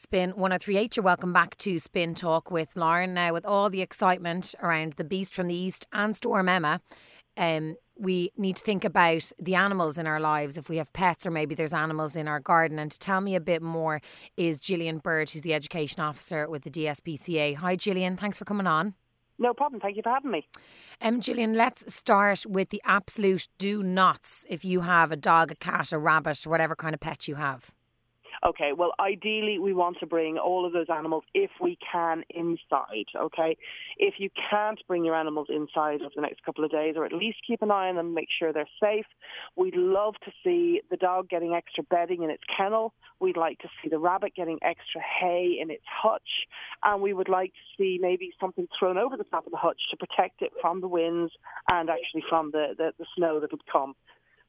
Spin 1038, you're welcome back to Spin Talk with Lauren. Now, with all the excitement around the Beast from the East and Storm Emma, um, we need to think about the animals in our lives. If we have pets, or maybe there's animals in our garden. And to tell me a bit more is Gillian Bird, who's the education officer with the DSPCA. Hi, Gillian. Thanks for coming on. No problem. Thank you for having me. Um, Gillian, let's start with the absolute do nots if you have a dog, a cat, a rabbit, whatever kind of pet you have. Okay, well, ideally, we want to bring all of those animals, if we can, inside. Okay, if you can't bring your animals inside over the next couple of days, or at least keep an eye on them, make sure they're safe. We'd love to see the dog getting extra bedding in its kennel. We'd like to see the rabbit getting extra hay in its hutch, and we would like to see maybe something thrown over the top of the hutch to protect it from the winds and actually from the, the, the snow that would come.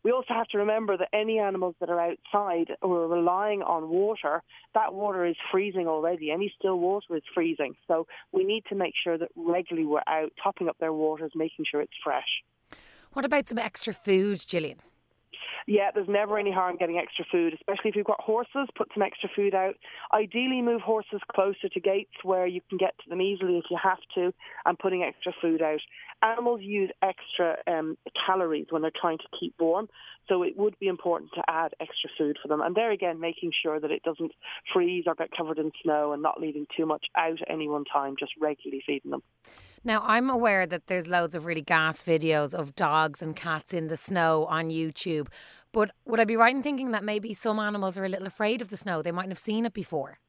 We also have to remember that any animals that are outside or are relying on water, that water is freezing already. Any still water is freezing. So we need to make sure that regularly we're out topping up their waters, making sure it's fresh. What about some extra food, Gillian? Yeah, there's never any harm getting extra food, especially if you've got horses. Put some extra food out. Ideally, move horses closer to gates where you can get to them easily if you have to, and putting extra food out. Animals use extra um, calories when they're trying to keep warm, so it would be important to add extra food for them. And there again, making sure that it doesn't freeze or get covered in snow and not leaving too much out at any one time, just regularly feeding them. Now, I'm aware that there's loads of really gas videos of dogs and cats in the snow on YouTube. But would I be right in thinking that maybe some animals are a little afraid of the snow? They mightn't have seen it before.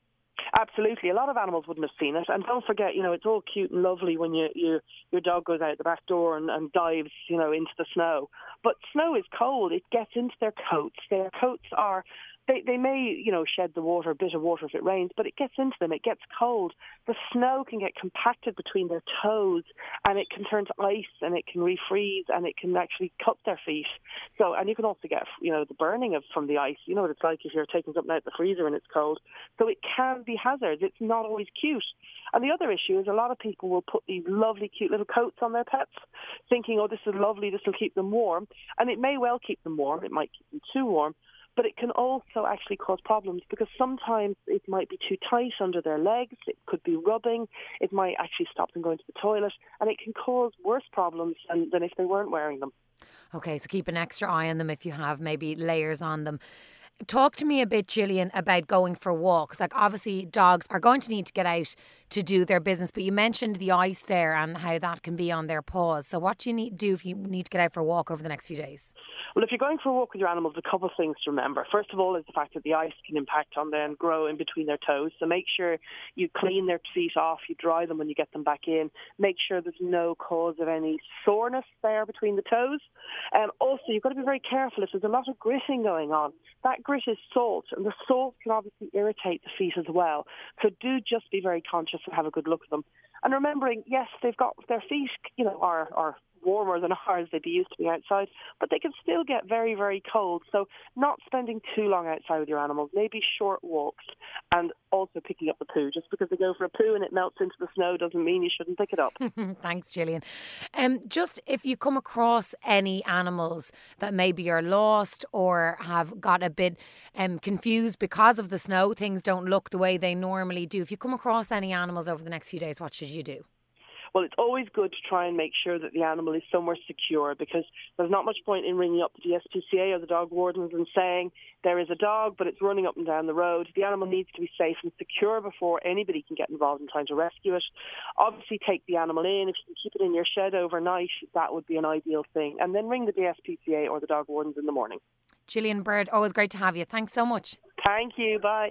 Absolutely, a lot of animals wouldn't have seen it, and don't forget, you know, it's all cute and lovely when you, you your dog goes out the back door and, and dives, you know, into the snow. But snow is cold; it gets into their coats. Their coats are they, they may, you know, shed the water, a bit of water if it rains, but it gets into them. It gets cold. The snow can get compacted between their toes, and it can turn to ice, and it can refreeze, and it can actually cut their feet. So, and you can also get, you know, the burning of from the ice. You know what it's like if you're taking something out of the freezer and it's cold. So it can be hazards. It's not always cute. And the other issue is a lot of people will put these lovely, cute little coats on their pets, thinking, oh, this is lovely, this will keep them warm. And it may well keep them warm. It might keep them too warm but it can also actually cause problems because sometimes it might be too tight under their legs, it could be rubbing, it might actually stop them going to the toilet, and it can cause worse problems than, than if they weren't wearing them. Okay, so keep an extra eye on them if you have maybe layers on them. Talk to me a bit, Gillian, about going for walks. Like, obviously, dogs are going to need to get out to do their business, but you mentioned the ice there and how that can be on their paws. So, what do you need to do if you need to get out for a walk over the next few days? Well, if you're going for a walk with your animals, a couple of things to remember. First of all, is the fact that the ice can impact on them, grow in between their toes. So make sure you clean their feet off, you dry them when you get them back in. Make sure there's no cause of any soreness there between the toes. And um, also, you've got to be very careful if there's a lot of gritting going on. That grit is salt, and the salt can obviously irritate the feet as well. So do just be very conscious and have a good look at them. And remembering, yes, they've got their feet, you know, are, are warmer than ours. They'd be used to being outside, but they can still get very, very cold. So, not spending too long outside with your animals, maybe short walks, and also picking up the poo. Just because they go for a poo and it melts into the snow doesn't mean you shouldn't pick it up. Thanks, Gillian. Um, just if you come across any animals that maybe are lost or have got a bit um, confused because of the snow, things don't look the way they normally do. If you come across any animals over the next few days, what should you do? Well, it's always good to try and make sure that the animal is somewhere secure because there's not much point in ringing up the DSPCA or the dog wardens and saying there is a dog, but it's running up and down the road. The animal needs to be safe and secure before anybody can get involved in trying to rescue it. Obviously, take the animal in. If you can keep it in your shed overnight, that would be an ideal thing. And then ring the DSPCA or the dog wardens in the morning. Gillian Bird, always great to have you. Thanks so much. Thank you. Bye.